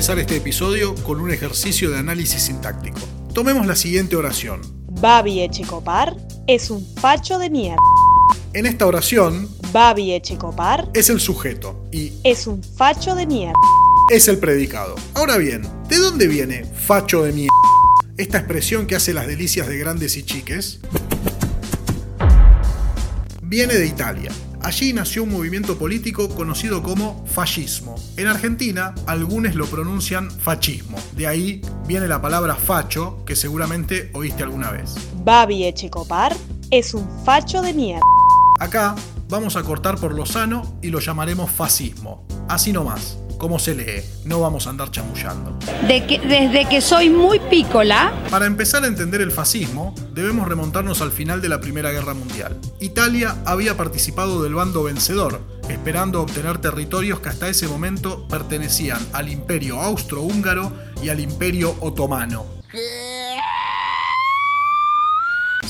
empezar este episodio con un ejercicio de análisis sintáctico. Tomemos la siguiente oración. Babi Echecopar es un facho de mierda. En esta oración, Babi Echecopar es el sujeto y es un facho de mierda. es el predicado. Ahora bien, ¿de dónde viene facho de mierda? Esta expresión que hace las delicias de grandes y chiques viene de Italia. Allí nació un movimiento político conocido como fascismo. En Argentina, algunos lo pronuncian fascismo. De ahí viene la palabra facho, que seguramente oíste alguna vez. Babi Echecopar es un facho de mierda. Acá vamos a cortar por lo sano y lo llamaremos fascismo. Así nomás, como se lee, no vamos a andar chamullando. De que, desde que soy muy pícola, Para empezar a entender el fascismo, debemos remontarnos al final de la Primera Guerra Mundial. Italia había participado del bando vencedor, esperando obtener territorios que hasta ese momento pertenecían al Imperio Austrohúngaro y al Imperio Otomano.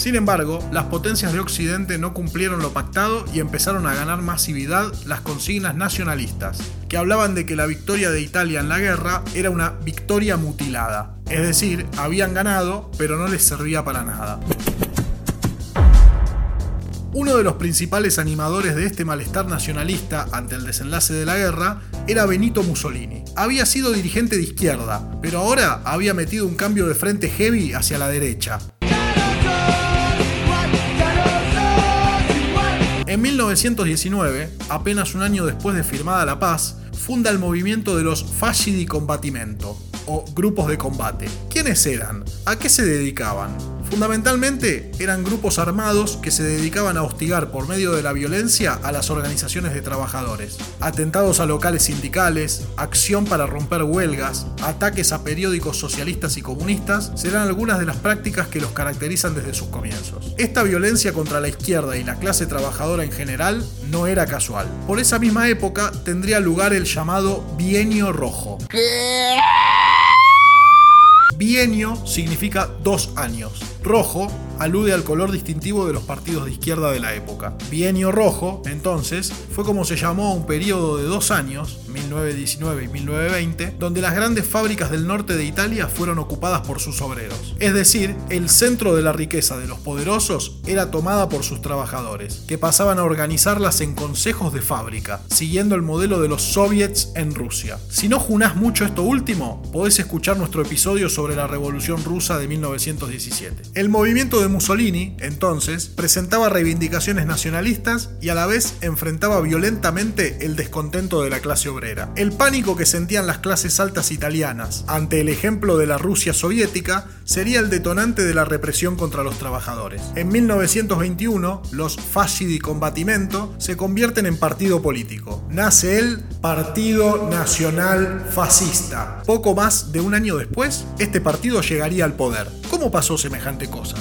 Sin embargo, las potencias de Occidente no cumplieron lo pactado y empezaron a ganar masividad las consignas nacionalistas, que hablaban de que la victoria de Italia en la guerra era una victoria mutilada. Es decir, habían ganado, pero no les servía para nada. Uno de los principales animadores de este malestar nacionalista ante el desenlace de la guerra era Benito Mussolini. Había sido dirigente de izquierda, pero ahora había metido un cambio de frente heavy hacia la derecha. En 1919, apenas un año después de firmada la paz, funda el movimiento de los Fasci di Combattimento, o grupos de combate. ¿Quiénes eran? ¿A qué se dedicaban? Fundamentalmente eran grupos armados que se dedicaban a hostigar por medio de la violencia a las organizaciones de trabajadores. Atentados a locales sindicales, acción para romper huelgas, ataques a periódicos socialistas y comunistas serán algunas de las prácticas que los caracterizan desde sus comienzos. Esta violencia contra la izquierda y la clase trabajadora en general no era casual. Por esa misma época tendría lugar el llamado Bienio Rojo. Bienio significa dos años. Rojo alude al color distintivo de los partidos de izquierda de la época. Bienio Rojo, entonces, fue como se llamó a un periodo de dos años, 1919 y 1920, donde las grandes fábricas del norte de Italia fueron ocupadas por sus obreros. Es decir, el centro de la riqueza de los poderosos era tomada por sus trabajadores, que pasaban a organizarlas en consejos de fábrica, siguiendo el modelo de los soviets en Rusia. Si no junás mucho esto último, podés escuchar nuestro episodio sobre la Revolución Rusa de 1917. El movimiento de Mussolini, entonces, presentaba reivindicaciones nacionalistas y a la vez enfrentaba violentamente el descontento de la clase obrera. El pánico que sentían las clases altas italianas ante el ejemplo de la Rusia soviética sería el detonante de la represión contra los trabajadores. En 1921, los Fasci di Combattimento se convierten en partido político. Nace el Partido Nacional Fascista. Poco más de un año después, este partido llegaría al poder. ¿Cómo pasó semejante cosa?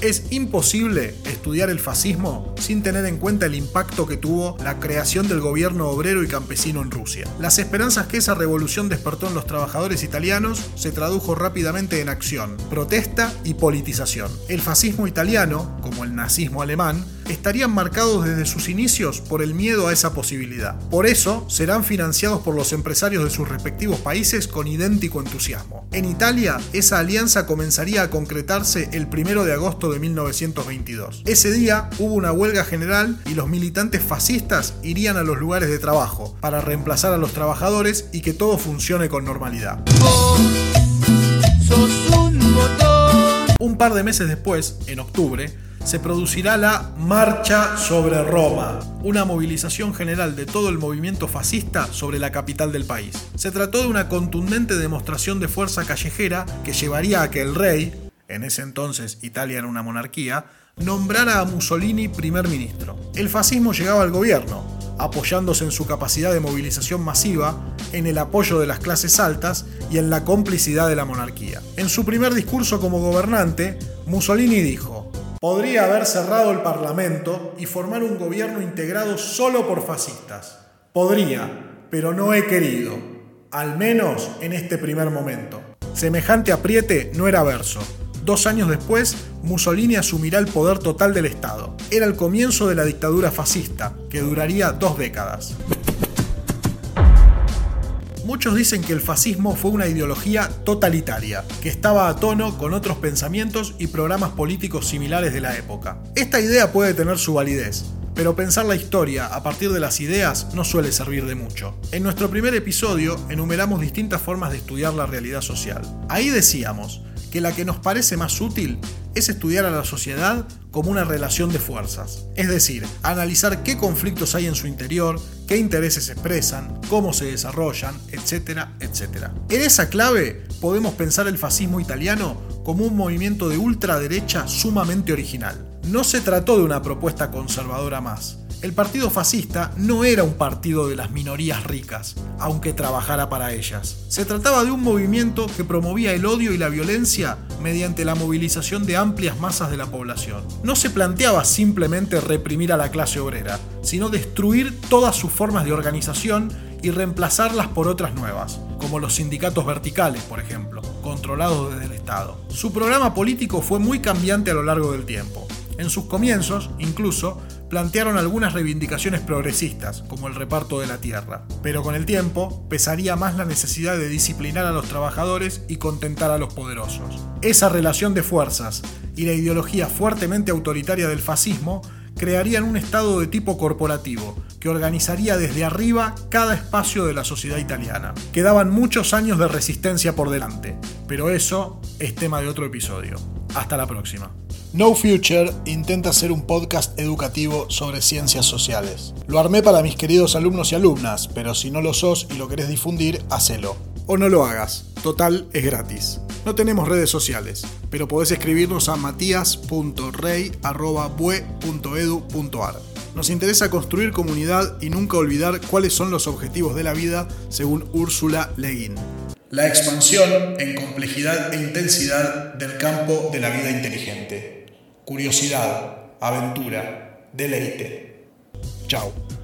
Es imposible estudiar el fascismo sin tener en cuenta el impacto que tuvo la creación del gobierno obrero y campesino en Rusia. Las esperanzas que esa revolución despertó en los trabajadores italianos se tradujo rápidamente en acción, protesta y politización. El fascismo italiano, como el nazismo alemán, estarían marcados desde sus inicios por el miedo a esa posibilidad. Por eso serán financiados por los empresarios de sus respectivos países con idéntico entusiasmo. En Italia, esa alianza comenzaría a concretarse el 1 de agosto de 1922. Ese día hubo una huelga general y los militantes fascistas irían a los lugares de trabajo para reemplazar a los trabajadores y que todo funcione con normalidad. Un par de meses después, en octubre, se producirá la Marcha sobre Roma, una movilización general de todo el movimiento fascista sobre la capital del país. Se trató de una contundente demostración de fuerza callejera que llevaría a que el rey, en ese entonces Italia era una monarquía, nombrara a Mussolini primer ministro. El fascismo llegaba al gobierno, apoyándose en su capacidad de movilización masiva, en el apoyo de las clases altas y en la complicidad de la monarquía. En su primer discurso como gobernante, Mussolini dijo, Podría haber cerrado el Parlamento y formar un gobierno integrado solo por fascistas. Podría, pero no he querido, al menos en este primer momento. Semejante apriete no era verso. Dos años después, Mussolini asumirá el poder total del Estado. Era el comienzo de la dictadura fascista, que duraría dos décadas. Muchos dicen que el fascismo fue una ideología totalitaria, que estaba a tono con otros pensamientos y programas políticos similares de la época. Esta idea puede tener su validez, pero pensar la historia a partir de las ideas no suele servir de mucho. En nuestro primer episodio enumeramos distintas formas de estudiar la realidad social. Ahí decíamos que la que nos parece más útil es estudiar a la sociedad como una relación de fuerzas, es decir, analizar qué conflictos hay en su interior, qué intereses expresan, cómo se desarrollan, etcétera, etcétera. En esa clave podemos pensar el fascismo italiano como un movimiento de ultraderecha sumamente original. No se trató de una propuesta conservadora más, el partido fascista no era un partido de las minorías ricas, aunque trabajara para ellas. Se trataba de un movimiento que promovía el odio y la violencia mediante la movilización de amplias masas de la población. No se planteaba simplemente reprimir a la clase obrera, sino destruir todas sus formas de organización y reemplazarlas por otras nuevas, como los sindicatos verticales, por ejemplo, controlados desde el Estado. Su programa político fue muy cambiante a lo largo del tiempo. En sus comienzos, incluso, plantearon algunas reivindicaciones progresistas, como el reparto de la tierra, pero con el tiempo pesaría más la necesidad de disciplinar a los trabajadores y contentar a los poderosos. Esa relación de fuerzas y la ideología fuertemente autoritaria del fascismo crearían un Estado de tipo corporativo, que organizaría desde arriba cada espacio de la sociedad italiana. Quedaban muchos años de resistencia por delante, pero eso es tema de otro episodio. Hasta la próxima. No Future intenta hacer un podcast educativo sobre ciencias sociales. Lo armé para mis queridos alumnos y alumnas, pero si no lo sos y lo querés difundir, hacelo. O no lo hagas, total es gratis. No tenemos redes sociales, pero podés escribirnos a matías.rey.bue.edu.ar. Nos interesa construir comunidad y nunca olvidar cuáles son los objetivos de la vida según Úrsula Le Guin. La expansión en complejidad e intensidad del campo de la vida inteligente curiosidad, aventura, deleite. Chao.